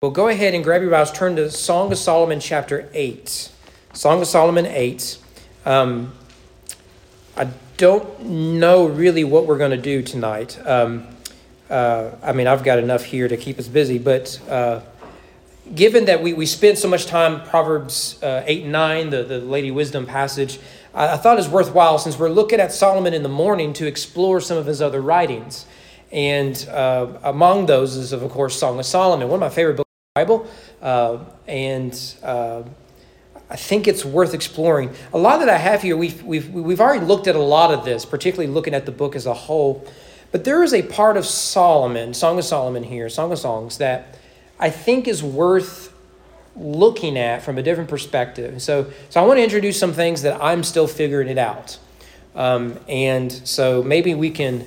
Well, go ahead and grab your Bibles, turn to Song of Solomon, chapter 8. Song of Solomon 8. Um, I don't know really what we're going to do tonight. Um, uh, I mean, I've got enough here to keep us busy, but uh, given that we, we spent so much time Proverbs uh, 8 and 9, the, the Lady Wisdom passage, I, I thought it was worthwhile, since we're looking at Solomon in the morning, to explore some of his other writings. And uh, among those is, of course, Song of Solomon, one of my favorite books. Bible, uh, and uh, I think it's worth exploring. A lot that I have here, we've, we've, we've already looked at a lot of this, particularly looking at the book as a whole. But there is a part of Solomon, Song of Solomon here, Song of Songs, that I think is worth looking at from a different perspective. So, so I want to introduce some things that I'm still figuring it out. Um, and so maybe we can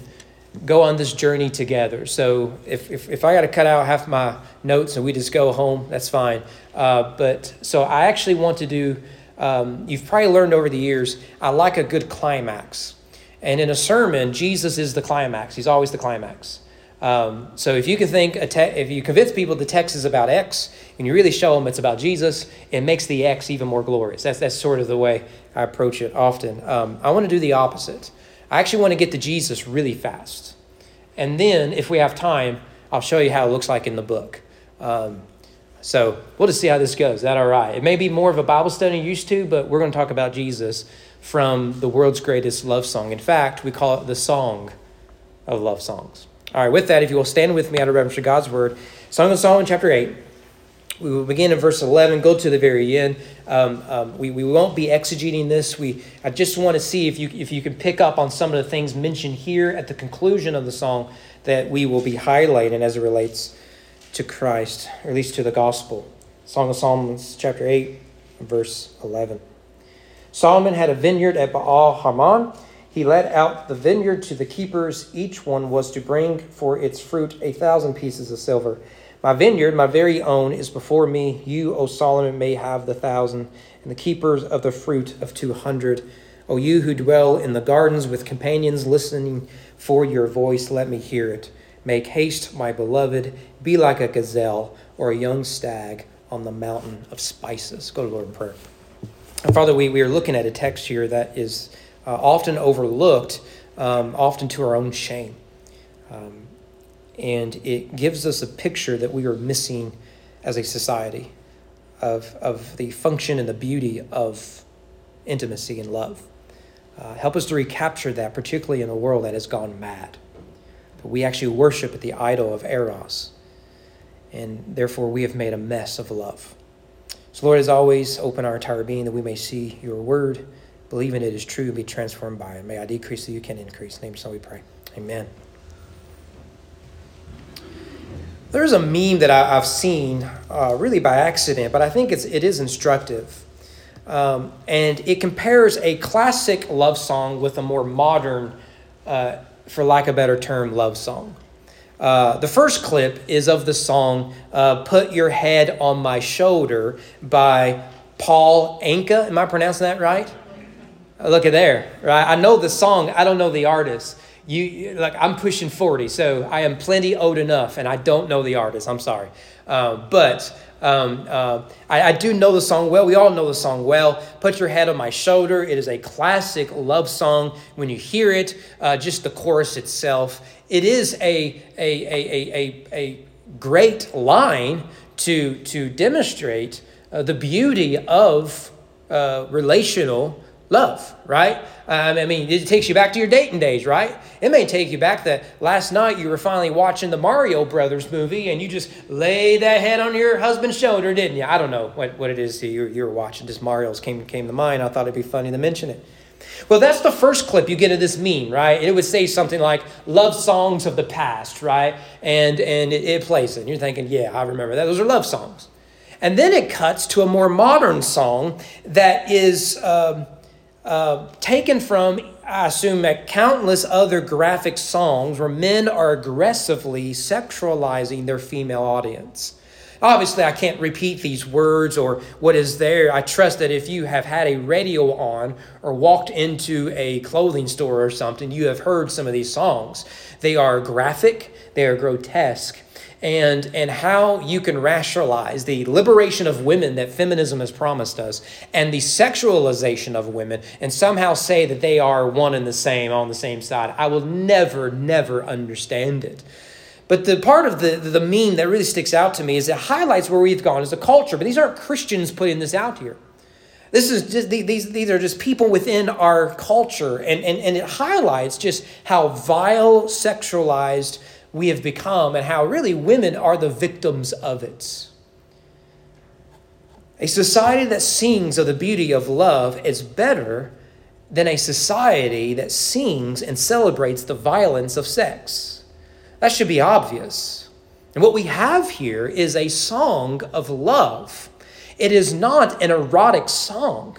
go on this journey together. So if, if, if I got to cut out half my notes and we just go home, that's fine. Uh, but so I actually want to do, um, you've probably learned over the years, I like a good climax. And in a sermon, Jesus is the climax. He's always the climax. Um, so if you can think, te- if you convince people the text is about X, and you really show them it's about Jesus, it makes the X even more glorious. That's that's sort of the way I approach it often. Um, I want to do the opposite. I actually want to get to Jesus really fast. And then, if we have time, I'll show you how it looks like in the book. Um, so we'll just see how this goes. Is that all right? It may be more of a Bible study used to, but we're going to talk about Jesus from the world's greatest love song. In fact, we call it the song of love songs. All right, with that, if you will stand with me out of reverence to God's word, Song of Solomon, chapter 8. We will begin in verse 11, go to the very end. Um, um, we, we won't be exegeting this. We, I just want to see if you, if you can pick up on some of the things mentioned here at the conclusion of the song that we will be highlighting as it relates to Christ, or at least to the gospel. Song of Solomon, chapter 8, verse 11. Solomon had a vineyard at Baal Hamon. He let out the vineyard to the keepers. Each one was to bring for its fruit a thousand pieces of silver. My vineyard, my very own, is before me. You, O Solomon, may have the thousand, and the keepers of the fruit of two hundred. O you who dwell in the gardens with companions listening for your voice, let me hear it. Make haste, my beloved, be like a gazelle or a young stag on the mountain of spices. Go to the Lord in prayer. Father, we, we are looking at a text here that is uh, often overlooked, um, often to our own shame. Um, and it gives us a picture that we are missing as a society of, of the function and the beauty of intimacy and love. Uh, help us to recapture that, particularly in a world that has gone mad. But we actually worship at the idol of Eros, and therefore we have made a mess of love. So, Lord, as always, open our entire being that we may see your word, believe in it is true, and be transformed by it. May I decrease so you can increase. In name so we pray. Amen. There's a meme that I, have seen uh, really by accident, but I think it's, it is instructive. Um, and it compares a classic love song with a more modern, uh, for lack of a better term, love song. Uh, the first clip is of the song uh, Put Your Head on My Shoulder by Paul Anka. Am I pronouncing that right? Look at there, right? I know the song, I don't know the artist you like i'm pushing 40 so i am plenty old enough and i don't know the artist. I'm sorry. Uh, but um, uh, I, I, do know the song well. We all know the song well. Put your head on my shoulder. It is a classic love song. When you hear it uh, just the chorus itself it is a, a, a, a, a, great line to, to demonstrate uh, the beauty of uh, relational love, right? Um, I mean, it takes you back to your dating days, right? It may take you back that last night you were finally watching the Mario Brothers movie and you just laid that head on your husband's shoulder, didn't you? I don't know what, what it is you, you were watching. Just Mario's came, came to mind. I thought it'd be funny to mention it. Well, that's the first clip you get of this meme, right? It would say something like "love songs of the past," right? And and it, it plays it. And you're thinking, "Yeah, I remember that. Those are love songs." And then it cuts to a more modern song that is um, uh, taken from, I assume, countless other graphic songs where men are aggressively sexualizing their female audience. Obviously, I can't repeat these words or what is there. I trust that if you have had a radio on or walked into a clothing store or something, you have heard some of these songs. They are graphic, they are grotesque, and, and how you can rationalize the liberation of women that feminism has promised us and the sexualization of women and somehow say that they are one and the same on the same side. I will never, never understand it. But the part of the, the meme that really sticks out to me is it highlights where we've gone as a culture. But these aren't Christians putting this out here. This is just these, these are just people within our culture, and, and, and it highlights just how vile, sexualized we have become, and how really women are the victims of it. A society that sings of the beauty of love is better than a society that sings and celebrates the violence of sex. That should be obvious. And what we have here is a song of love it is not an erotic song,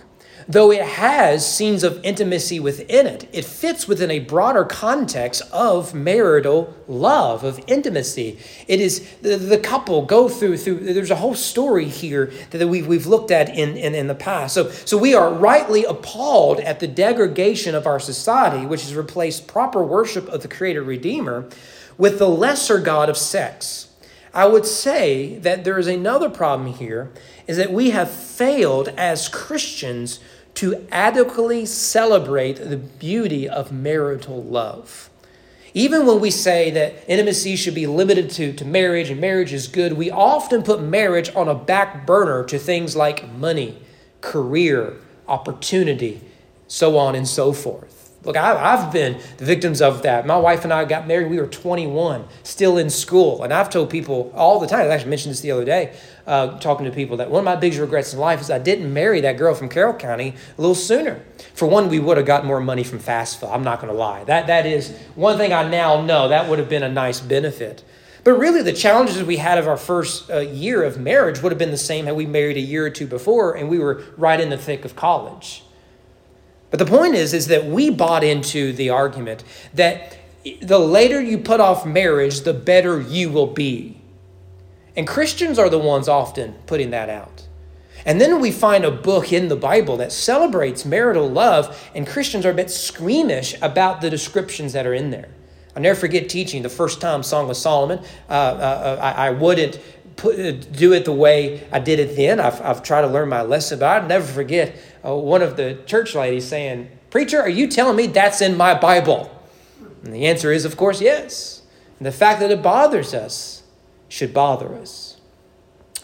though it has scenes of intimacy within it. It fits within a broader context of marital love, of intimacy. It is the, the couple go through through. There's a whole story here that we've, we've looked at in, in, in the past. So, so we are rightly appalled at the degradation of our society, which has replaced proper worship of the Creator Redeemer with the lesser God of sex. I would say that there is another problem here is that we have failed as Christians to adequately celebrate the beauty of marital love. Even when we say that intimacy should be limited to, to marriage and marriage is good, we often put marriage on a back burner to things like money, career, opportunity, so on and so forth. Look, I, have been the victims of that. My wife and I got married. We were 21, still in school. And I've told people all the time, I actually mentioned this the other day, uh, talking to people, that one of my biggest regrets in life is I didn't marry that girl from Carroll County a little sooner. For one, we would have gotten more money from FAFSA. I'm not going to lie. That, that is one thing I now know. That would have been a nice benefit. But really, the challenges we had of our first uh, year of marriage would have been the same had we married a year or two before and we were right in the thick of college. But the point is, is that we bought into the argument that the later you put off marriage, the better you will be. And Christians are the ones often putting that out. And then we find a book in the Bible that celebrates marital love, and Christians are a bit squeamish about the descriptions that are in there. I'll never forget teaching the first time Song of Solomon. Uh, uh, I, I, wouldn't put, uh, do it the way I did it then. I've, I've tried to learn my lesson, but I'll never forget uh, one of the church ladies saying, Preacher, are you telling me that's in my Bible? And the answer is, of course, yes. And the fact that it bothers us should bother us.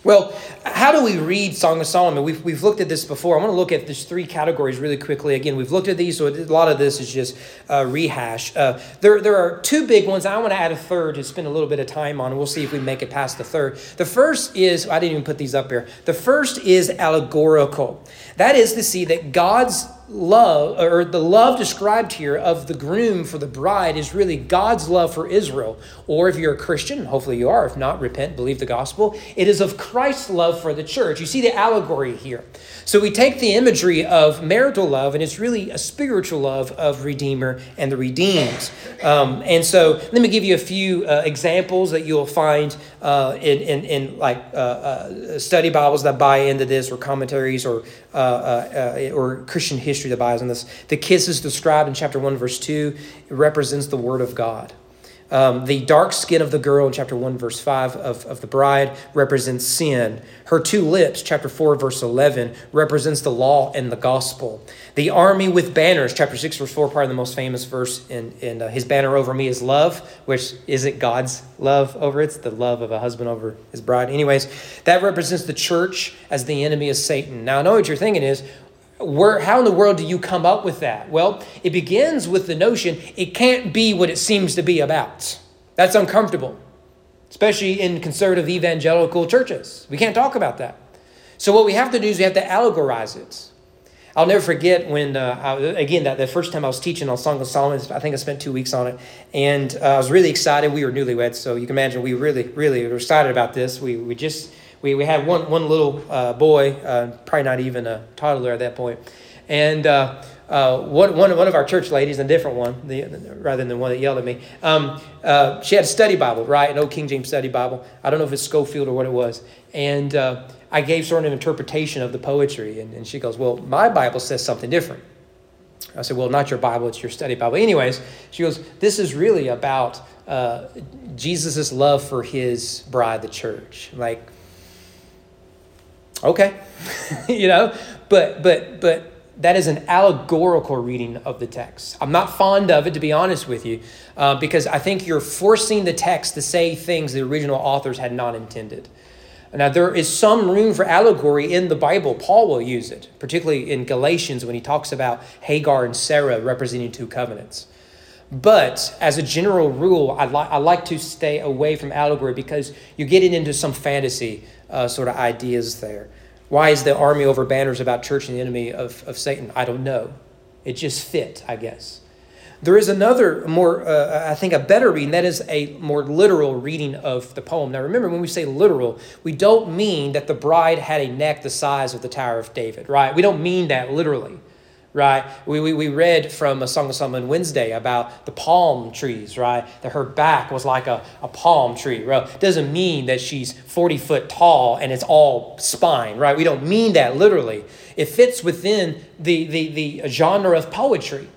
Well, how do we read Song of Solomon? We've, we've looked at this before. I want to look at these three categories really quickly. Again, we've looked at these, so a lot of this is just uh, rehash. Uh, there, there are two big ones. I want to add a third to spend a little bit of time on, and we'll see if we make it past the third. The first is, I didn't even put these up here. The first is allegorical. That is to see that God's love, or the love described here of the groom for the bride, is really God's love for Israel. Or if you're a Christian, hopefully you are, if not, repent, believe the gospel. It is of Christ's love for the church. You see the allegory here. So we take the imagery of marital love, and it's really a spiritual love of Redeemer and the redeemed. Um, and so let me give you a few uh, examples that you'll find uh, in, in, in, like uh, uh study Bibles that buy into this, or commentaries, or uh, uh, or Christian history that buys on this. The kiss is described in chapter one, verse two. It represents the Word of God. Um, the dark skin of the girl in chapter 1, verse 5 of, of the bride represents sin. Her two lips, chapter 4, verse 11, represents the law and the gospel. The army with banners, chapter 6, verse 4, probably the most famous verse in, in uh, his banner over me is love, which isn't God's love over it. It's the love of a husband over his bride. Anyways, that represents the church as the enemy of Satan. Now, I know what you're thinking is, where, how in the world do you come up with that? Well, it begins with the notion it can't be what it seems to be about. That's uncomfortable, especially in conservative evangelical churches. We can't talk about that. So, what we have to do is we have to allegorize it. I'll never forget when, uh, I, again, that the first time I was teaching on Song of Solomon, I think I spent two weeks on it, and uh, I was really excited. We were newlyweds, so you can imagine we really, really were excited about this. We, we just we, we had one, one little uh, boy, uh, probably not even a toddler at that point, and uh, uh, one, one, one of our church ladies, a different one, the, rather than the one that yelled at me, um, uh, she had a study Bible, right? An old King James study Bible. I don't know if it's Scofield or what it was. And uh, I gave sort of an interpretation of the poetry. And, and she goes, Well, my Bible says something different. I said, Well, not your Bible, it's your study Bible. Anyways, she goes, This is really about uh, Jesus' love for his bride, the church. like, okay, you know, but, but, but, that is an allegorical reading of the text. I'm not fond of it, to be honest with you, uh, because I think you're forcing the text to say things the original authors had not intended. Now, there is some room for allegory in the Bible. Paul will use it, particularly in Galatians when he talks about Hagar and Sarah representing two covenants. But as a general rule, I, li- I like to stay away from allegory because you're getting into some fantasy uh, sort of ideas there. Why is the army over banners about church and the enemy of, of Satan? I don't know. It just fit, I guess. There is another more, uh, I think, a better reading. That is a more literal reading of the poem. Now, remember, when we say literal, we don't mean that the bride had a neck the size of the Tower of David, right? We don't mean that literally, right? We, we, we read from a Song of Solomon Wednesday about the palm trees, right? That her back was like a, a palm tree. Right? Doesn't mean that she's 40 foot tall and it's all spine, right? We don't mean that literally. It fits within the, the, the genre of poetry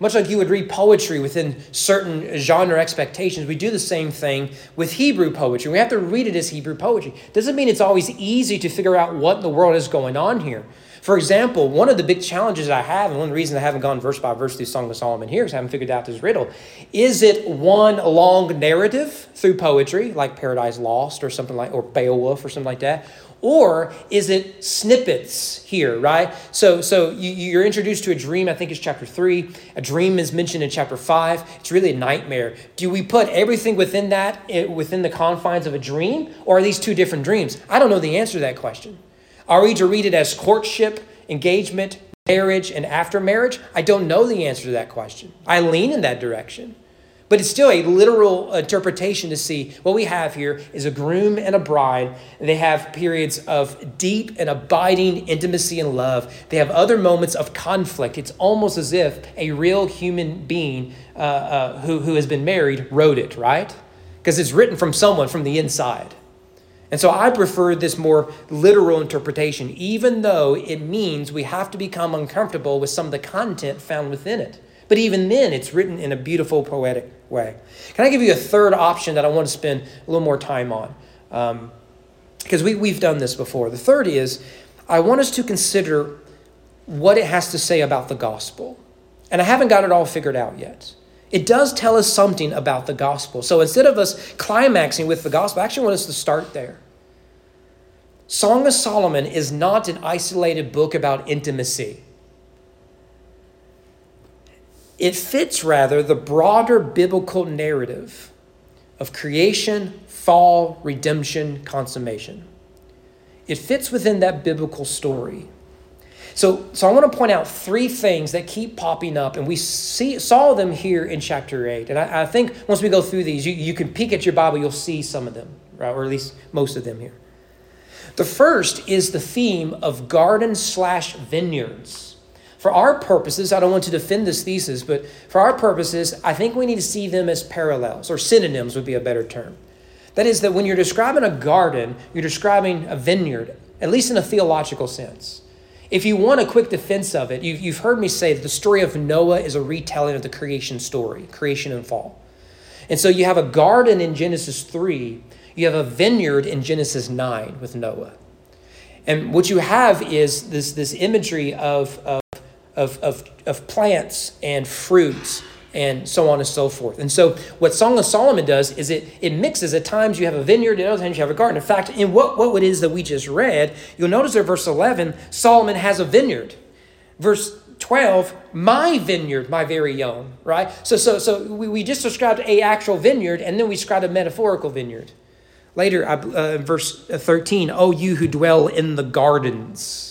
much like you would read poetry within certain genre expectations, we do the same thing with Hebrew poetry. We have to read it as Hebrew poetry. Doesn't mean it's always easy to figure out what in the world is going on here. For example, one of the big challenges I have, and one of the reasons I haven't gone verse by verse through Song of Solomon here is I haven't figured out this riddle. Is it one long narrative through poetry, like Paradise Lost or something like, or Beowulf or something like that? Or is it snippets here, right? So, so you, are introduced to a dream, I think it's chapter three. A dream is mentioned in chapter five. It's really a nightmare. Do we put everything within that, eh, within the confines of a dream? Or are these two different dreams? I don't know the answer to that question. Are we to read it as courtship, engagement, marriage, and after marriage? I don't know the answer to that question. I lean in that direction. But it's still a literal interpretation to see what we have here is a groom and a bride. They have periods of deep and abiding intimacy and love. They have other moments of conflict. It's almost as if a real human being uh, uh, who, who has been married wrote it, right? Because it's written from someone from the inside. And so I prefer this more literal interpretation, even though it means we have to become uncomfortable with some of the content found within it. But even then, it's written in a beautiful, poetic way. Can I give you a third option that I want to spend a little more time on? Because um, we, we've done this before. The third is I want us to consider what it has to say about the gospel. And I haven't got it all figured out yet. It does tell us something about the gospel. So instead of us climaxing with the gospel, I actually want us to start there. Song of Solomon is not an isolated book about intimacy. It fits rather the broader biblical narrative of creation, fall, redemption, consummation. It fits within that biblical story. So, so I want to point out three things that keep popping up, and we see, saw them here in chapter 8. And I, I think once we go through these, you, you can peek at your Bible, you'll see some of them, right? or at least most of them here. The first is the theme of garden slash vineyards. For our purposes, I don't want to defend this thesis, but for our purposes, I think we need to see them as parallels, or synonyms would be a better term. That is, that when you're describing a garden, you're describing a vineyard, at least in a theological sense. If you want a quick defense of it, you've heard me say that the story of Noah is a retelling of the creation story, creation and fall. And so you have a garden in Genesis 3, you have a vineyard in Genesis 9 with Noah. And what you have is this, this imagery of, of of, of, of plants and fruits and so on and so forth. And so, what Song of Solomon does is it, it mixes. At times you have a vineyard, at other times you have a garden. In fact, in what, what it is that we just read, you'll notice there, verse 11, Solomon has a vineyard. Verse 12, my vineyard, my very own, right? So, so, so we, we just described a actual vineyard, and then we described a metaphorical vineyard. Later, uh, verse 13, oh, you who dwell in the gardens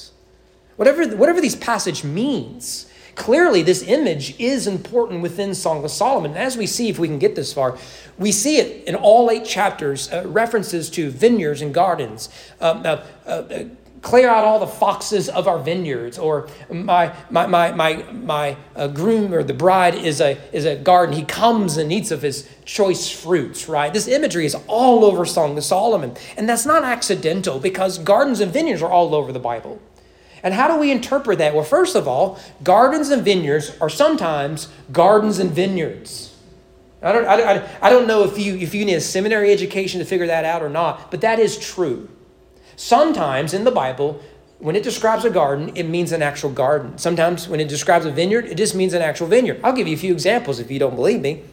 Whatever, whatever these passage means, clearly this image is important within Song of Solomon. And as we see, if we can get this far, we see it in all eight chapters, uh, references to vineyards and gardens. Um, uh, uh, clear out all the foxes of our vineyards or my my my my, my uh, groom or the bride is a is a garden he comes and eats of his choice fruits right this imagery is all over song of solomon and that's not accidental because gardens and vineyards are all over the bible And how do we interpret that? Well, first of all, gardens and vineyards are sometimes gardens and vineyards. I don't, I, I don't know if you, if you need a seminary education to figure that out or not, but that is true. Sometimes in the Bible, when it describes a garden, it means an actual garden. Sometimes when it describes a vineyard, it just means an actual vineyard. I'll give you a few examples if you don't believe me.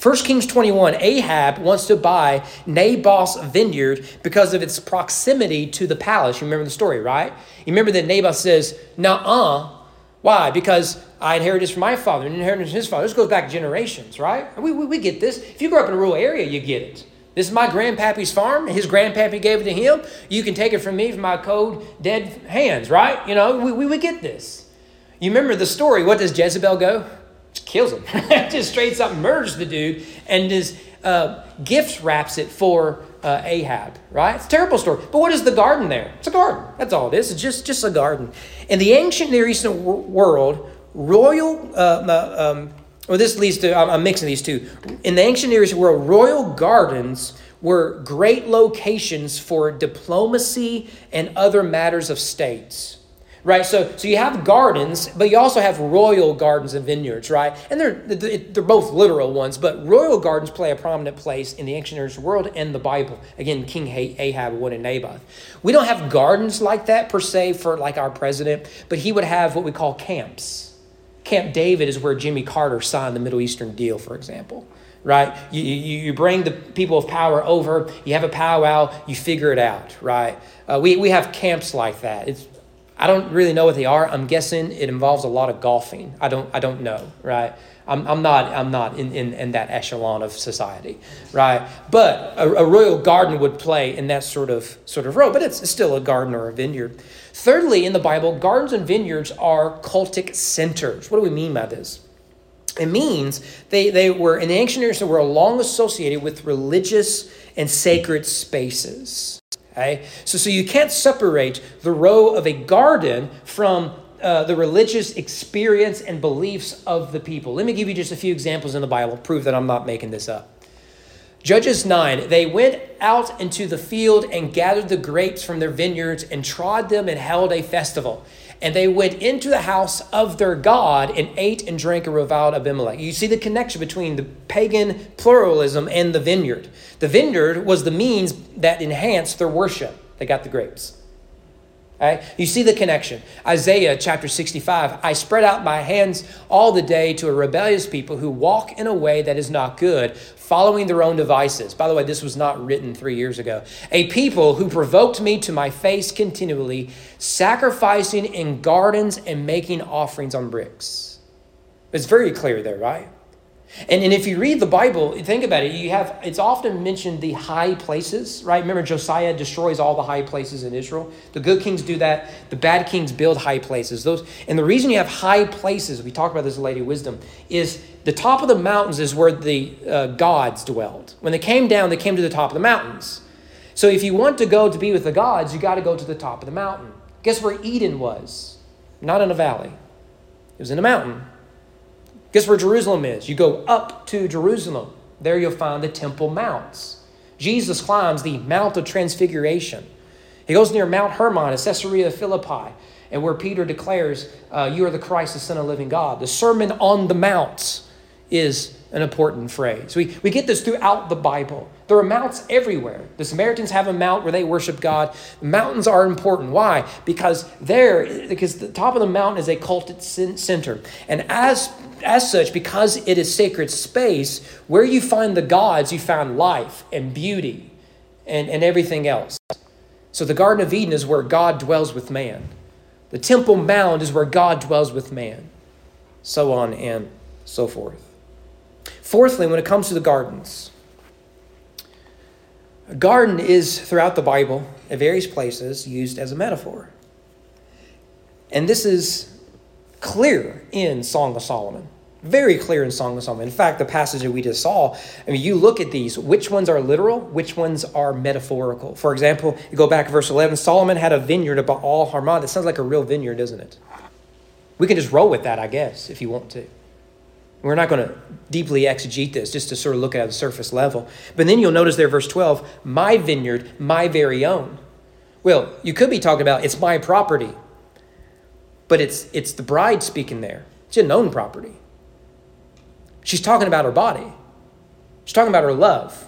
1 Kings 21, Ahab wants to buy Naboth's vineyard because of its proximity to the palace. You remember the story, right? You remember that Naboth says, Nah, why? Because I inherited this from my father and inherited from his father. This goes back generations, right? We, we, we get this. If you grow up in a rural area, you get it. This is my grandpappy's farm. His grandpappy gave it to him. You can take it from me from my cold, dead hands, right? You know, we, we, we get this. You remember the story. What does Jezebel go? Just kills him. just straight up murders the dude and just uh, gift wraps it for uh, Ahab, right? It's a terrible story. But what is the garden there? It's a garden. That's all it is. It's just, just a garden. In the ancient Near Eastern world, royal, uh, um, well, this leads to, I'm mixing these two. In the ancient Near Eastern world, royal gardens were great locations for diplomacy and other matters of states right? So, so you have gardens, but you also have royal gardens and vineyards, right? And they're, they're both literal ones, but royal gardens play a prominent place in the ancient Near East world and the Bible. Again, King Ahab one in Naboth. We don't have gardens like that per se for like our president, but he would have what we call camps. Camp David is where Jimmy Carter signed the Middle Eastern deal, for example right? You, you, you bring the people of power over, you have a powwow, you figure it out, right? Uh, we, we have camps like that. It's I don't really know what they are. I'm guessing it involves a lot of golfing. I don't I don't know, right? I'm, I'm not I'm not in, in, in that echelon of society, right? But a, a royal garden would play in that sort of sort of role, but it's, it's still a garden or a vineyard. Thirdly, in the Bible, gardens and vineyards are cultic centers. What do we mean by this? It means they, they were in the ancient years they were long associated with religious and sacred spaces. Okay? So, so you can't separate the row of a garden from uh, the religious experience and beliefs of the people. Let me give you just a few examples in the Bible, prove that I'm not making this up. Judges 9, they went out into the field and gathered the grapes from their vineyards and trod them and held a festival. And they went into the house of their God and ate and drank and reviled Abimelech. You see the connection between the pagan pluralism and the vineyard. The vineyard was the means that enhanced their worship. They got the grapes. Okay? You see the connection. Isaiah chapter 65 I spread out my hands all the day to a rebellious people who walk in a way that is not good, following their own devices. By the way, this was not written three years ago. A people who provoked me to my face continually, sacrificing in gardens and making offerings on bricks. It's very clear there, right? And, and if you read the Bible, think about it, you have it's often mentioned the high places, right? Remember Josiah destroys all the high places in Israel. The good kings do that. The bad kings build high places. Those and the reason you have high places, we talked about this in Lady Wisdom, is the top of the mountains is where the uh, gods dwelled. When they came down, they came to the top of the mountains. So if you want to go to be with the gods, you got to go to the top of the mountain. Guess where Eden was? Not in a valley. It was in a mountain. Guess where Jerusalem is? You go up to Jerusalem. There you'll find the Temple Mounts. Jesus climbs the Mount of Transfiguration. He goes near Mount Hermon at Caesarea Philippi, and where Peter declares, uh, You are the Christ, the Son of the living God. The Sermon on the Mount is an important phrase. We, we get this throughout the Bible. There are mounts everywhere. The Samaritans have a mount where they worship God. Mountains are important. Why? Because there, because the top of the mountain is a cultic center. And as as such, because it is sacred space, where you find the gods, you find life and beauty and, and everything else. So the Garden of Eden is where God dwells with man. The Temple Mound is where God dwells with man. So on and so forth. Fourthly, when it comes to the gardens, a garden is throughout the Bible at various places used as a metaphor. And this is clear in Song of Solomon. Very clear in Song of Solomon. In fact, the passage that we just saw, I mean, you look at these, which ones are literal, which ones are metaphorical. For example, you go back to verse 11, Solomon had a vineyard of Baal Hamon. That sounds like a real vineyard, doesn't it? We can just roll with that, I guess, if you want to. We're not going to deeply exegete this, just to sort of look at the surface level. But then you'll notice there, verse 12, my vineyard, my very own. Well, you could be talking about it's my property. But it's, it's the bride speaking there. It's a known property. She's talking about her body, she's talking about her love.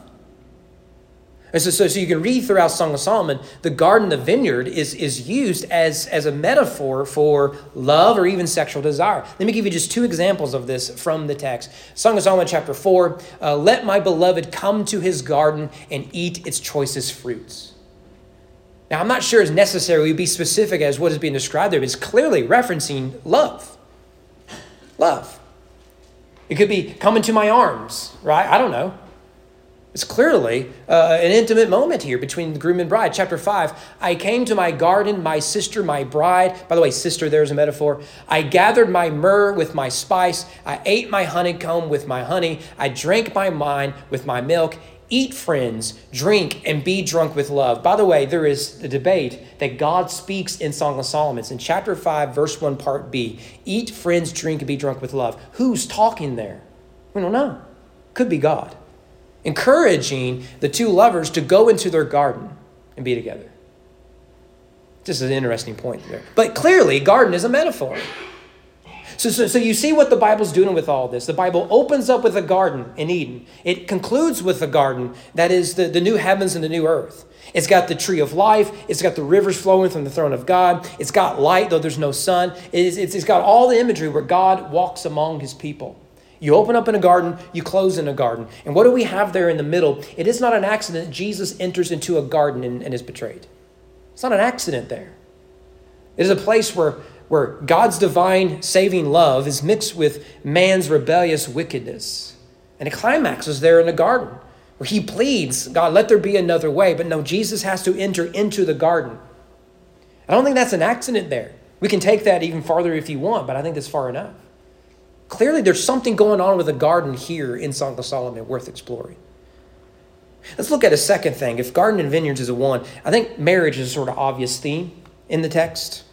And so, so, so you can read throughout Song of Solomon, the garden, the vineyard, is, is used as, as a metaphor for love or even sexual desire. Let me give you just two examples of this from the text. Song of Solomon, chapter 4 uh, Let my beloved come to his garden and eat its choicest fruits. Now, I'm not sure it's necessary to be specific as what is being described there, but it's clearly referencing love. Love. It could be come into my arms, right? I don't know. It's clearly uh, an intimate moment here between the groom and bride. Chapter 5 I came to my garden, my sister, my bride. By the way, sister, there's a metaphor. I gathered my myrrh with my spice. I ate my honeycomb with my honey. I drank my wine with my milk. Eat, friends, drink, and be drunk with love. By the way, there is a debate that God speaks in Song of Solomon. It's in chapter 5, verse 1, part B. Eat, friends, drink, and be drunk with love. Who's talking there? We don't know. Could be God. Encouraging the two lovers to go into their garden and be together. Just an interesting point there. But clearly, garden is a metaphor. So, so, so you see what the Bible's doing with all this. The Bible opens up with a garden in Eden, it concludes with a garden that is the, the new heavens and the new earth. It's got the tree of life. It's got the rivers flowing from the throne of God. It's got light, though there's no sun. It's, it's, it's got all the imagery where God walks among his people. You open up in a garden, you close in a garden. And what do we have there in the middle? It is not an accident Jesus enters into a garden and, and is betrayed. It's not an accident there. It is a place where where God's divine saving love is mixed with man's rebellious wickedness. And it climaxes there in the garden, where he pleads, God, let there be another way. But no, Jesus has to enter into the garden. I don't think that's an accident there. We can take that even farther if you want, but I think that's far enough. Clearly, there's something going on with the garden here in Song of Solomon worth exploring. Let's look at a second thing. If garden and vineyards is a one, I think marriage is a sort of obvious theme in the text.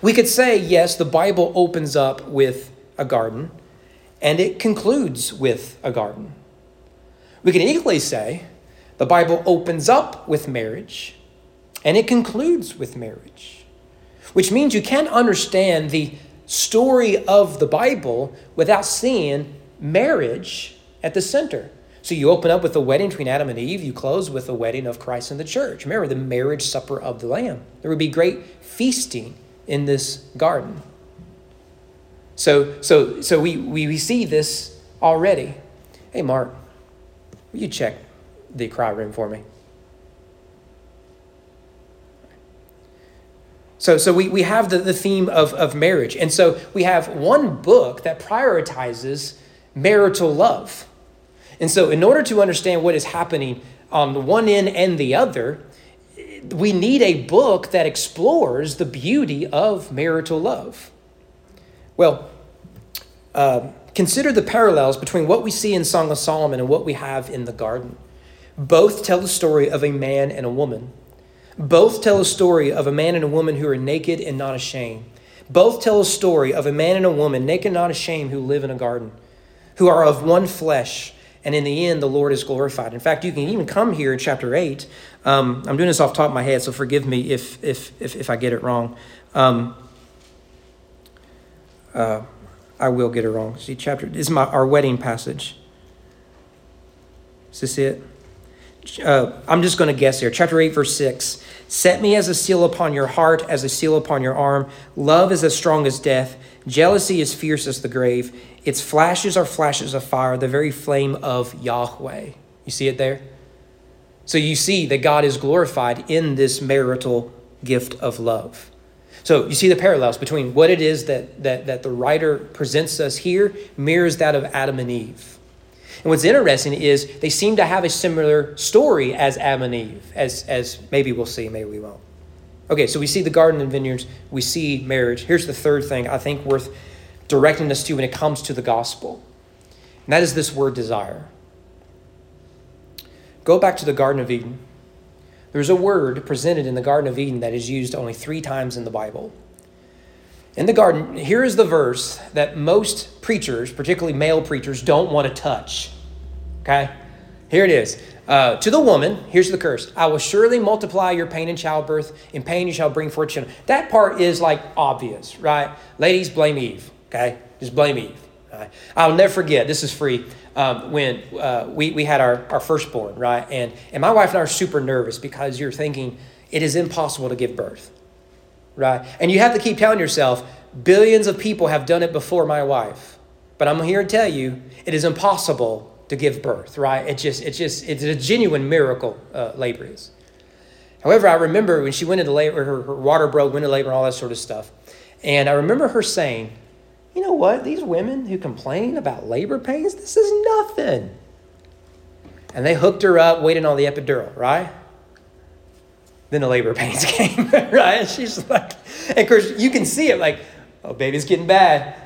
We could say, yes, the Bible opens up with a garden and it concludes with a garden. We can equally say the Bible opens up with marriage and it concludes with marriage, which means you can't understand the story of the Bible without seeing marriage at the center. So you open up with the wedding between Adam and Eve, you close with the wedding of Christ and the church. Remember the marriage supper of the Lamb. There would be great feasting in this garden. So, so, so we, we, we see this already. Hey, Mark, will you check the cry room for me? So, so we, we have the, the theme of, of marriage. And so we have one book that prioritizes marital love. And so, in order to understand what is happening on the one end and the other, we need a book that explores the beauty of marital love. Well, uh, consider the parallels between what we see in Song of Solomon and what we have in the garden. Both tell the story of a man and a woman. Both tell a story of a man and a woman who are naked and not ashamed. Both tell a story of a man and a woman, naked and not ashamed, who live in a garden, who are of one flesh and in the end, the Lord is glorified. In fact, you can even come here in chapter 8. Um, I'm doing this off top of my head, so forgive me if, if, if, if I get it wrong. Um, uh, I will get it wrong. See, chapter, this is my, our wedding passage. Is this it? Uh, I'm just going to guess here. Chapter 8, verse 6. Set me as a seal upon your heart, as a seal upon your arm. Love is as strong as death. Jealousy is fierce as the grave. Its flashes are flashes of fire, the very flame of Yahweh. You see it there? So you see that God is glorified in this marital gift of love. So you see the parallels between what it is that, that, that the writer presents us here mirrors that of Adam and Eve. And what's interesting is they seem to have a similar story as Adam and Eve, as, as maybe we'll see, maybe we won't. Okay, so we see the garden and vineyards, we see marriage. Here's the third thing I think worth directing us to when it comes to the gospel, and that is this word desire. Go back to the Garden of Eden. There's a word presented in the Garden of Eden that is used only three times in the Bible. In the garden, here is the verse that most preachers, particularly male preachers, don't want to touch. Okay? Here it is. Uh, to the woman, here's the curse I will surely multiply your pain in childbirth. In pain you shall bring forth children. That part is like obvious, right? Ladies, blame Eve, okay? Just blame Eve. Right? I'll never forget, this is free, um, when uh, we, we had our, our firstborn, right? And, and my wife and I are super nervous because you're thinking it is impossible to give birth, right? And you have to keep telling yourself, billions of people have done it before my wife. But I'm here to tell you, it is impossible to give birth, right? It just, it's just, it's a genuine miracle, uh, labor is. However, I remember when she went into labor, her, her water broke, went into labor, and all that sort of stuff. And I remember her saying, you know what? These women who complain about labor pains, this is nothing. And they hooked her up, waiting on the epidural, right? Then the labor pains came, right? And she's like, and of course, you can see it like, oh, baby's getting bad.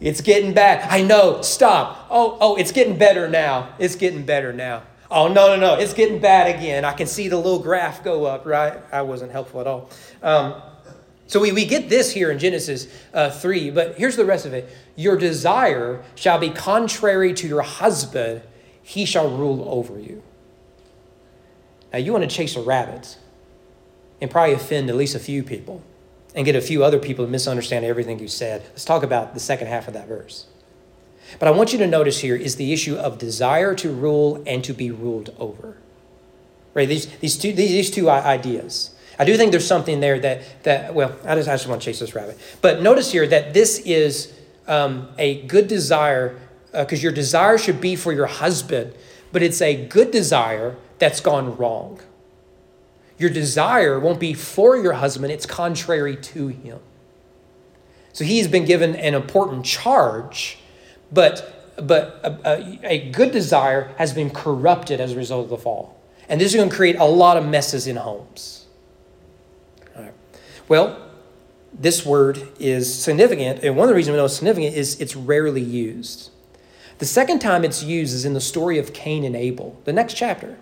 It's getting bad. I know. Stop. Oh, oh, it's getting better now. It's getting better now. Oh, no, no, no. It's getting bad again. I can see the little graph go up, right? I wasn't helpful at all. Um, so we, we get this here in Genesis uh, 3, but here's the rest of it. Your desire shall be contrary to your husband, he shall rule over you. Now, you want to chase a rabbit and probably offend at least a few people and get a few other people to misunderstand everything you said. Let's talk about the second half of that verse. But I want you to notice here is the issue of desire to rule and to be ruled over. Right? These, these, two, these two ideas. I do think there's something there that, that well, I just, I just want to chase this rabbit. But notice here that this is um, a good desire, because uh, your desire should be for your husband, but it's a good desire that's gone wrong. Your desire won't be for your husband, it's contrary to him. So he's been given an important charge, but, but a, a, a good desire has been corrupted as a result of the fall. And this is going to create a lot of messes in homes. Well, this word is significant, and one of the reasons we know it's significant is it's rarely used. The second time it's used is in the story of Cain and Abel, the next chapter.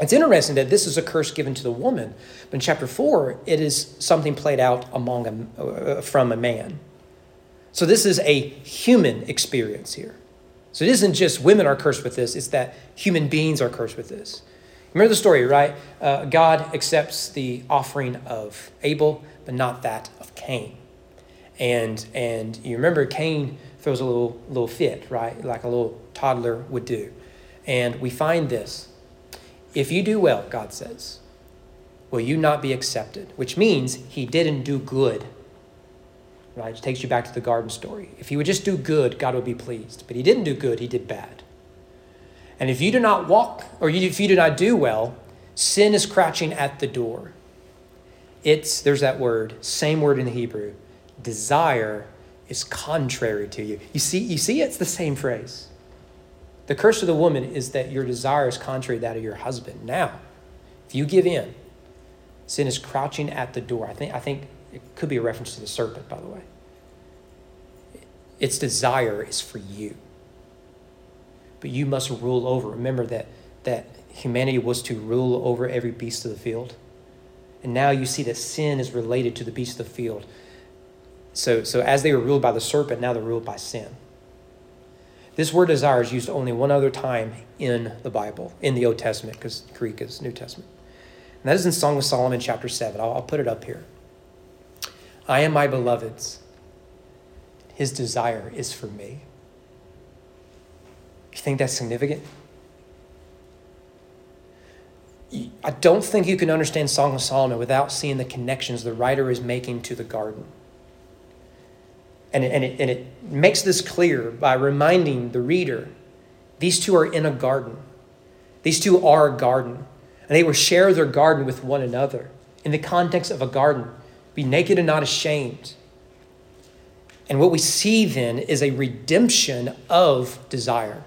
It's interesting that this is a curse given to the woman, but in chapter 4, it is something played out among a, uh, from a man. So this is a human experience here. So it isn't just women are cursed with this, it's that human beings are cursed with this. Remember the story, right? Uh, God accepts the offering of Abel, but not that of Cain. And, and you remember Cain throws a little, little fit, right? Like a little toddler would do. And we find this if you do well, God says, will you not be accepted? Which means he didn't do good. Right? It takes you back to the garden story. If he would just do good, God would be pleased. But he didn't do good, he did bad. And if you do not walk, or if you do not do well, sin is crouching at the door. It's, there's that word, same word in the Hebrew, desire is contrary to you. You see, you see, it's the same phrase. The curse of the woman is that your desire is contrary to that of your husband. Now, if you give in, sin is crouching at the door. I think, I think it could be a reference to the serpent, by the way. Its desire is for you. But you must rule over. Remember that, that humanity was to rule over every beast of the field. And now you see that sin is related to the beast of the field. So, so as they were ruled by the serpent, now they're ruled by sin. This word desire is used only one other time in the Bible, in the Old Testament, because Greek is New Testament. And that is in Song of Solomon, chapter 7. I'll, I'll put it up here. I am my beloved's. His desire is for me. You think that's significant? I don't think you can understand Song of Solomon without seeing the connections the writer is making to the garden. And it, and, it, and it makes this clear by reminding the reader these two are in a garden. These two are a garden. And they will share their garden with one another in the context of a garden. Be naked and not ashamed. And what we see then is a redemption of desire.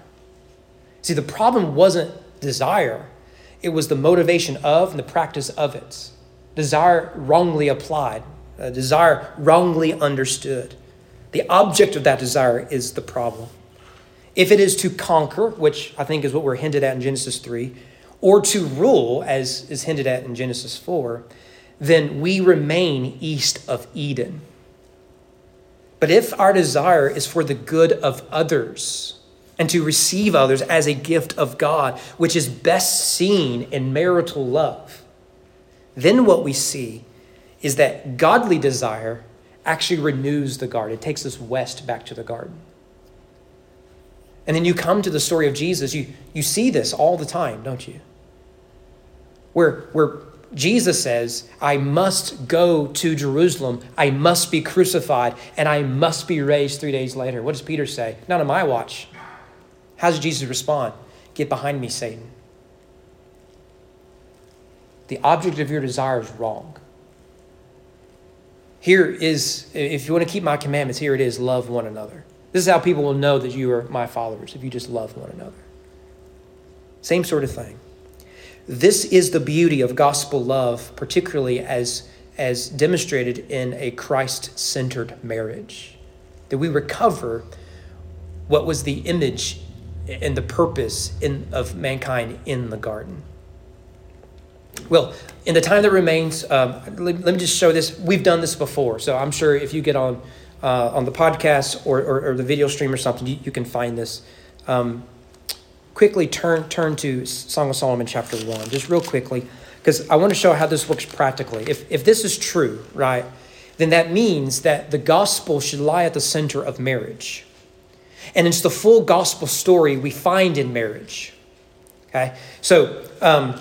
See, the problem wasn't desire, it was the motivation of and the practice of it. Desire wrongly applied, uh, desire wrongly understood. The object of that desire is the problem. If it is to conquer, which I think is what we're hinted at in Genesis 3, or to rule, as is hinted at in Genesis 4, then we remain east of Eden. But if our desire is for the good of others, and to receive others as a gift of God, which is best seen in marital love, then what we see is that godly desire actually renews the garden. It takes us west back to the garden. And then you come to the story of Jesus, you, you see this all the time, don't you? Where, where Jesus says, I must go to Jerusalem, I must be crucified, and I must be raised three days later. What does Peter say? Not on my watch. How does Jesus respond? Get behind me, Satan. The object of your desire is wrong. Here is, if you want to keep my commandments, here it is love one another. This is how people will know that you are my followers, if you just love one another. Same sort of thing. This is the beauty of gospel love, particularly as, as demonstrated in a Christ centered marriage. That we recover what was the image and the purpose in, of mankind in the garden. Well, in the time that remains, um, let, let, me just show this. We've done this before, so I'm sure if you get on uh, on the podcast or, or, or, the video stream or something, you, you can find this. Um, quickly turn turn to Song of Solomon chapter one, just real quickly, because I want to show how this works practically. If if this is true, right, then that means that the gospel should lie at the center of marriage. And it's the full gospel story we find in marriage. Okay? So um,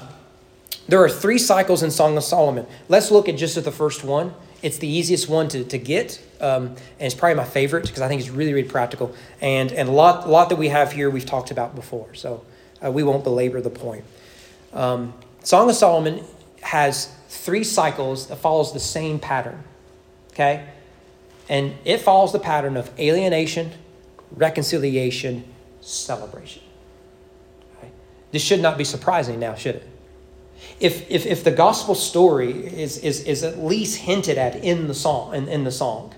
there are three cycles in Song of Solomon. Let's look at just at the first one. It's the easiest one to, to get, um, and it's probably my favorite because I think it's really, really practical. And, and a, lot, lot that we have here we've talked about before, so uh, we won't belabor the point. Um, Song of Solomon has three cycles that follows the same pattern, okay? And it follows the pattern of alienation, reconciliation, celebration. Okay? This should not be surprising now, should it? If, if, if the gospel story is, is, is at least hinted at in the song, in, in the song,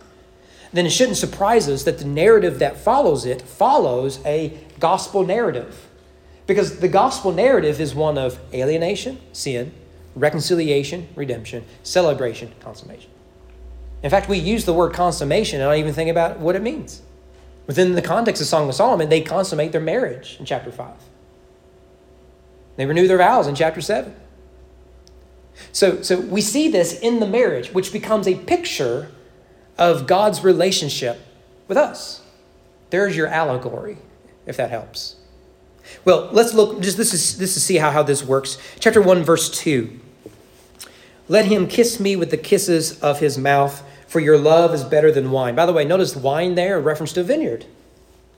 then it shouldn't surprise us that the narrative that follows it follows a gospel narrative. Because the gospel narrative is one of alienation, sin, reconciliation, redemption, celebration, consummation. In fact, we use the word consummation and I don't even think about what it means. Within the context of Song of Solomon, they consummate their marriage in chapter 5. They renew their vows in chapter 7. So, so we see this in the marriage, which becomes a picture of God's relationship with us. There's your allegory, if that helps. Well, let's look, just this is this to see how, how this works. Chapter 1, verse 2. Let him kiss me with the kisses of his mouth for your love is better than wine. By the way, notice wine there, a reference to a vineyard.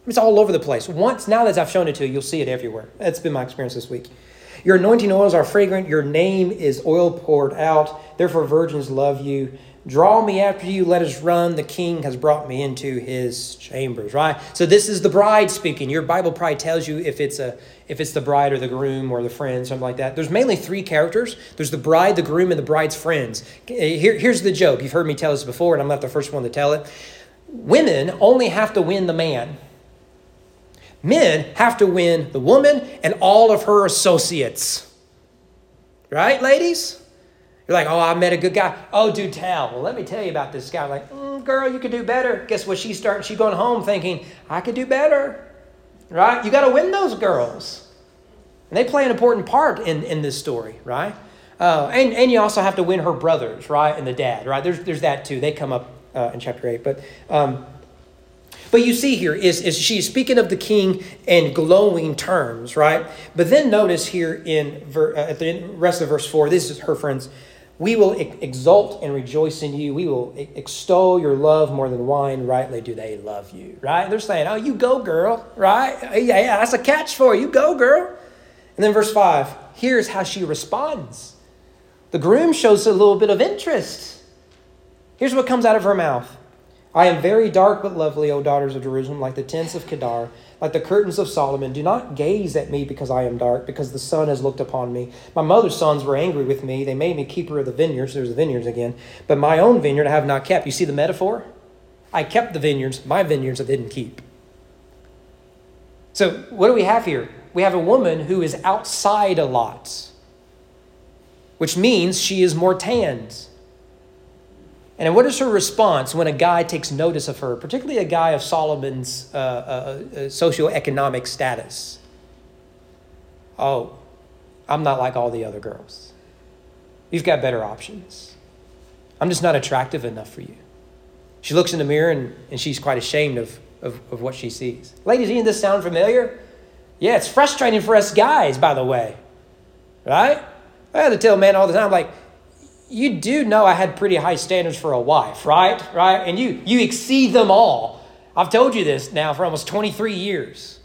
It's all over the place. Once, now that I've shown it to you, you'll see it everywhere. That's been my experience this week. Your anointing oils are fragrant. Your name is oil poured out. Therefore, virgins love you. Draw me after you, let us run. The king has brought me into his chambers, right? So this is the bride speaking. Your Bible probably tells you if it's a if it's the bride or the groom or the friend, something like that. There's mainly three characters. There's the bride, the groom, and the bride's friends. Eh, here, here's the joke. You've heard me tell this before, and I'm not the first one to tell it. Women only have to win the man. Men have to win the woman and all of her associates. Right, ladies? You're like, oh, I met a good guy. Oh, do tell. Well, let me tell you about this guy. Like, mm, girl, you could do better. Guess what? She's starting. She's going home thinking, I could do better. Right? You got to win those girls, and they play an important part in in this story. Right? Uh, and and you also have to win her brothers, right, and the dad. Right? There's there's that too. They come up uh, in chapter eight, but. Um, but you see here is, is she's speaking of the king in glowing terms, right? But then notice here in ver, uh, at the rest of verse 4, this is her friends we will exult and rejoice in you. We will extol your love more than wine. Rightly do they love you, right? They're saying, oh, you go, girl, right? Yeah, yeah, that's a catch for you. Go, girl. And then verse 5, here's how she responds. The groom shows a little bit of interest. Here's what comes out of her mouth I am very dark but lovely, O daughters of Jerusalem, like the tents of Kedar, like the curtains of Solomon. Do not gaze at me because I am dark, because the sun has looked upon me. My mother's sons were angry with me. They made me keeper of the vineyards. There's the vineyards again. But my own vineyard I have not kept. You see the metaphor? I kept the vineyards. My vineyards I didn't keep. So, what do we have here? We have a woman who is outside a lot, which means she is more tanned And what is her response when a guy takes notice of her, particularly a guy of Solomon's uh, uh, uh, socioeconomic status? Oh, I'm not like all the other girls. You've got better options. I'm just not attractive enough for you. She looks in the mirror and, and she's quite ashamed of, of, of what she sees. Ladies, doesn't this sound familiar? Yeah, it's frustrating for us guys, by the way. Right? I had to tell men all the time, like, you do know I had pretty high standards for a wife, right? Right? And you you exceed them all. I've told you this now for almost 23 years.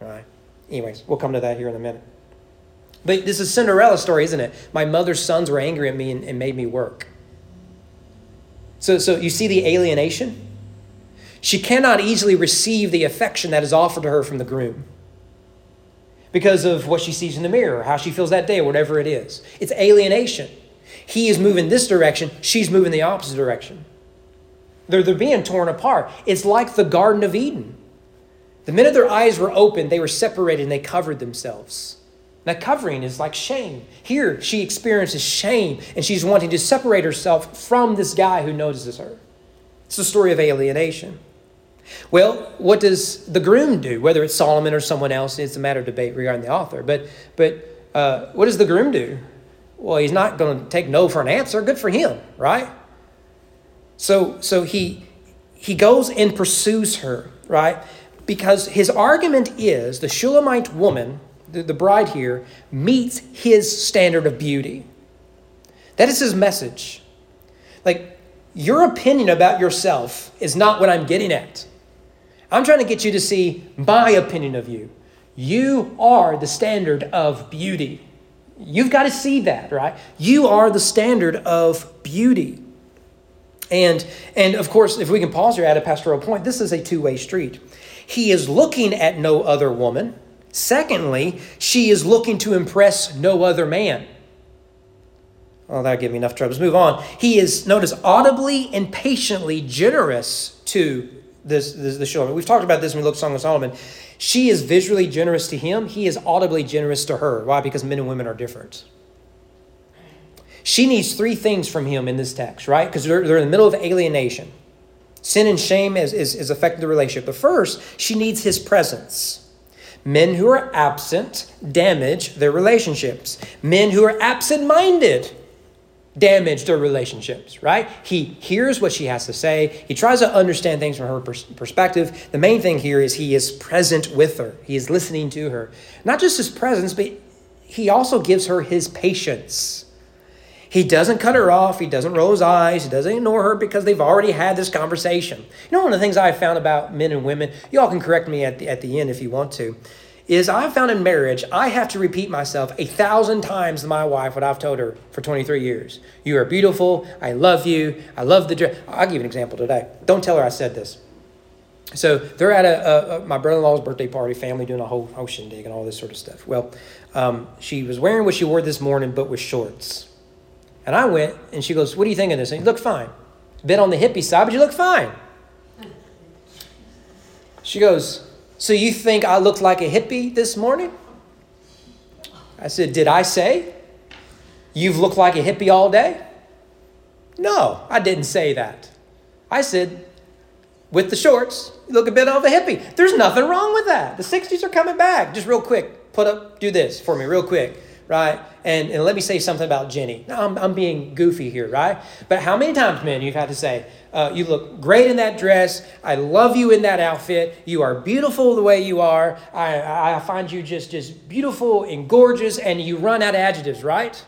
Right? Anyways, we'll come to that here in a minute. But this is Cinderella story, isn't it? My mother's sons were angry at me and, and made me work. So, so you see the alienation? She cannot easily receive the affection that is offered to her from the groom because of what she sees in the mirror, how she feels that day, or whatever it is. It's alienation. He is moving this direction, she's moving the opposite direction. They're, they're being torn apart. It's like the Garden of Eden. The minute their eyes were open, they were separated and they covered themselves. That covering is like shame. Here, she experiences shame and she's wanting to separate herself from this guy who notices her. It's a story of alienation. Well, what does the groom do? Whether it's Solomon or someone else, it's a matter of debate regarding the author. But, but uh, what does the groom do? Well, he's not going to take no for an answer. Good for him, right? So, so he, he goes and pursues her, right? Because his argument is the Shulamite woman the, the bride here, meets his standard of beauty. That is his message. Like, your opinion about yourself is not what I'm getting at. I'm trying to get you to see my opinion of you. You are the standard of beauty. You've got to see that, right? You are the standard of beauty. And, and of course, if we can pause here at a pastoral point, this is a two way street. He is looking at no other woman. Secondly, she is looking to impress no other man. Oh, that'll give me enough trouble. Let's move on. He is, notice, audibly and patiently generous to this, this the Shulamite. We've talked about this when we looked at Song of Solomon. She is visually generous to him. He is audibly generous to her. Why? Because men and women are different. She needs three things from him in this text, right? Because they're, they're in the middle of alienation. Sin and shame is, is, affecting the relationship. But first, she needs his presence. Men who are absent damage their relationships. Men who are absent minded damage their relationships, right? He hears what she has to say. He tries to understand things from her pers- perspective. The main thing here is he is present with her, he is listening to her. Not just his presence, but he also gives her his patience. He doesn't cut her off. He doesn't roll his eyes. He doesn't ignore her because they've already had this conversation. You know, one of the things I found about men and women, you all can correct me at the, at the end if you want to, is I found in marriage, I have to repeat myself a thousand times to my wife what I've told her for 23 years. You are beautiful. I love you. I love the dress. I'll give you an example today. Don't tell her I said this. So they're at a, a, a my brother-in-law's birthday party, family doing a whole, whole shindig and all this sort of stuff. Well, um, she was wearing what she wore this morning, but with shorts. And I went, and she goes, What do you think of this? And you look fine. Bit on the hippie side, but you look fine. She goes, So you think I looked like a hippie this morning? I said, Did I say you've looked like a hippie all day? No, I didn't say that. I said, with the shorts, you look a bit of a hippie. There's nothing wrong with that. The 60s are coming back. Just real quick, put up, do this for me, real quick right? And, and let me say something about Jenny. I'm, I'm being goofy here, right? But how many times, men, you've had to say, uh, you look great in that dress. I love you in that outfit. You are beautiful the way you are. I, I find you just, just beautiful and gorgeous, and you run out of adjectives, right?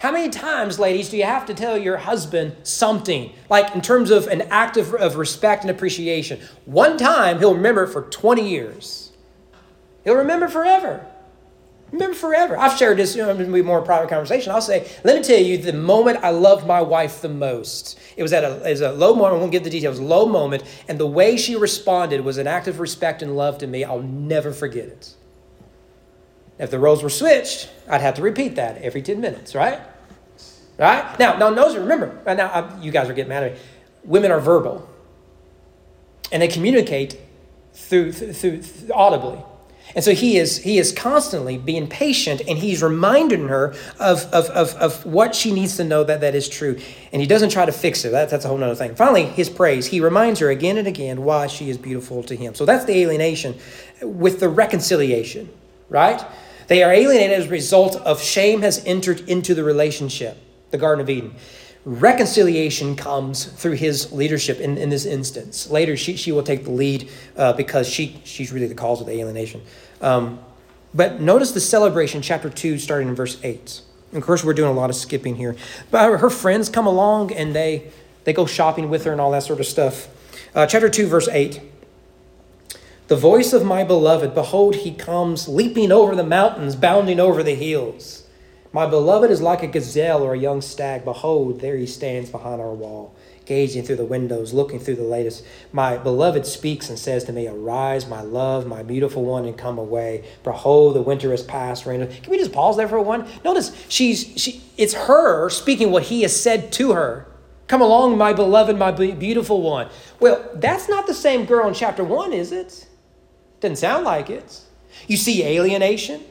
How many times, ladies, do you have to tell your husband something, like in terms of an act of, of respect and appreciation? One time, he'll remember it for 20 years. He'll remember forever. Remember forever. I've shared this, you know, in a more private conversation. I'll say, let me tell you the moment I loved my wife the most. It was at a, it was a low moment, I won't give the details, low moment, and the way she responded was an act of respect and love to me. I'll never forget it. If the roles were switched, I'd have to repeat that every 10 minutes, right? Right? Now, now notice, remember, now I, you guys are getting mad at me. Women are verbal, and they communicate through, through, through audibly. And so he is, he is constantly being patient and he's reminding her of, of, of, of what she needs to know that that is true. And he doesn't try to fix it. That, that's a whole other thing. Finally, his praise. He reminds her again and again why she is beautiful to him. So that's the alienation with the reconciliation, right? They are alienated as a result of shame has entered into the relationship, the Garden of Eden reconciliation comes through his leadership in, in this instance. Later, she, she will take the lead uh, because she, she's really the cause of the alienation. Um, but notice the celebration, chapter 2, starting in verse 8. And of course, we're doing a lot of skipping here. But her friends come along and they, they go shopping with her and all that sort of stuff. Uh, chapter 2, verse 8. The voice of my beloved, behold, he comes leaping over the mountains, bounding over the hills. My beloved is like a gazelle or a young stag. Behold, there he stands behind our wall, gazing through the windows, looking through the lattice. My beloved speaks and says to me, Arise, my love, my beautiful one, and come away. Behold, the winter is past. Rain. Can we just pause there for a one? Notice she's she. It's her speaking what he has said to her. Come along, my beloved, my beautiful one. Well, that's not the same girl in chapter one, is it? Doesn't sound like it. You see alienation,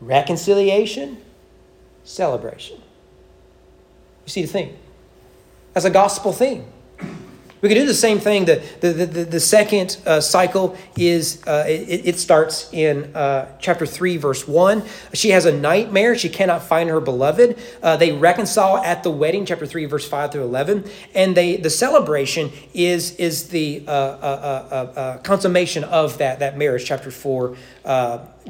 reconciliation celebration. You see the theme? That's a gospel theme. We can do the same thing. The, the, the, the second uh, cycle is, uh, it, it, starts in uh, chapter 3, verse 1. She has a nightmare. She cannot find her beloved. Uh, they reconcile at the wedding, chapter 3, verse 5 through 11. And they, the celebration is, is the uh, uh, consummation of that, that marriage, chapter 4,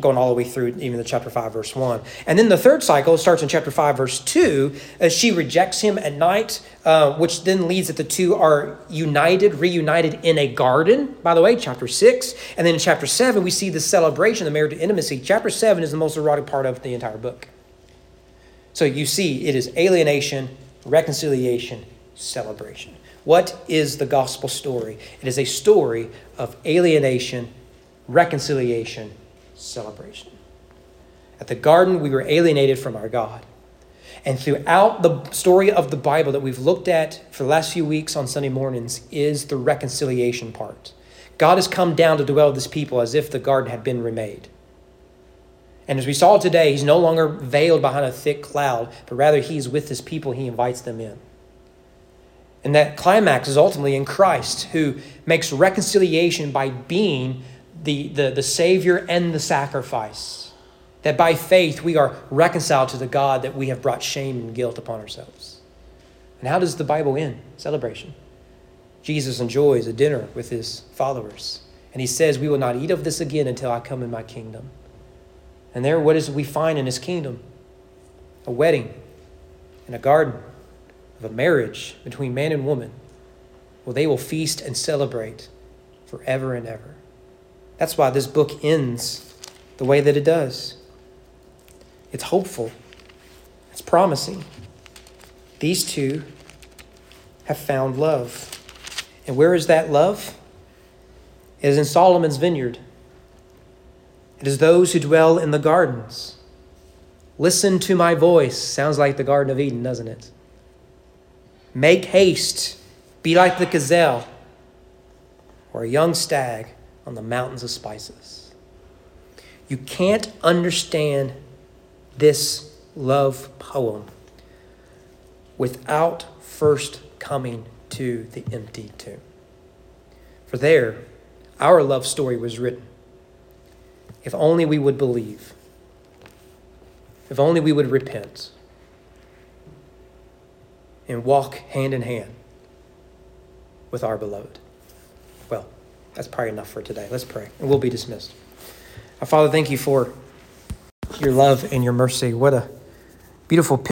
going all the way through even the chapter 5 verse 1 and then the third cycle starts in chapter 5 verse 2 as she rejects him at night uh, which then leads that the two are united reunited in a garden by the way chapter 6 and then in chapter 7 we see the celebration the marriage intimacy. Chapter 7 is the most erotic part of the entire book. So you see it is alienation reconciliation celebration. What is the gospel story? It is a story of alienation reconciliation celebration. At the garden, we were alienated from our God. And throughout the story of the Bible that we've looked at for the last few weeks on Sunday mornings is the reconciliation part. God has come down to dwell with his people as if the garden had been remade. And as we saw today, he's no longer veiled behind a thick cloud, but rather he's with his people, he invites them in. And that climax is ultimately in Christ, who makes reconciliation by being the, the, the Savior and the sacrifice. That by faith we are reconciled to the God that we have brought shame and guilt upon ourselves. And how does the Bible end? Celebration. Jesus enjoys a dinner with his followers. And he says, We will not eat of this again until I come in my kingdom. And there, what is it we find in his kingdom? A wedding in a garden of a marriage between man and woman. Well, they will feast and celebrate forever and ever. That's why this book ends the way that it does. It's hopeful, it's promising. These two have found love. And where is that love? It is in Solomon's vineyard. It is those who dwell in the gardens. Listen to my voice. Sounds like the Garden of Eden, doesn't it? Make haste. Be like the gazelle or a young stag on the mountains of spices. You can't understand this love poem without first coming to the empty tomb. For there, our love story was written. If only we would believe, if only we would repent and walk hand in hand with our beloved. That's probably enough for today. Let's pray, and we'll be dismissed. Our Father, thank you for your love and your mercy. What a beautiful